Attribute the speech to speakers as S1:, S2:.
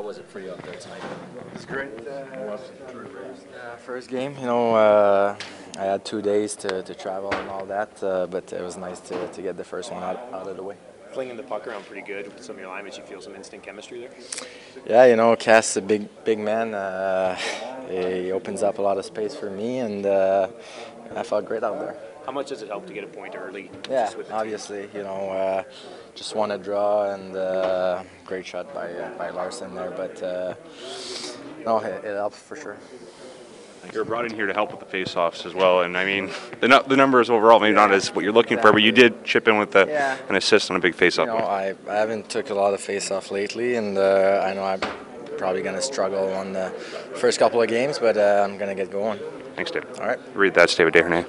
S1: just how was it for you out there tonight?
S2: It's great. Uh, uh, first game, you know, uh, I had two days to, to travel and all that, uh, but it was nice to, to get the first one out, out of the way.
S3: Flinging the puck around pretty good with some of your linemen. You feel some instant chemistry there.
S2: Yeah, you know, Cass is a big big man. Uh, he opens up a lot of space for me, and uh, I felt great out there.
S3: How much does it help to get a point early?
S2: Yeah,
S3: just with the team?
S2: obviously, you know, uh, just want to draw and uh, great shot by uh, by Larson there, but uh, no, it, it helps for sure.
S4: You're brought in here to help with the face-offs as well, and I mean the nu- the numbers overall maybe not as what you're looking for, but you did chip in with the,
S2: Yeah.
S4: an assist on a big face-off.
S2: You know, I, I haven't took a lot of face off lately, and uh, I know I'm probably going to struggle on the first couple of games, but uh, I'm going to get going.
S4: Thanks, David.
S2: All right.
S4: Read that, David Desharnais.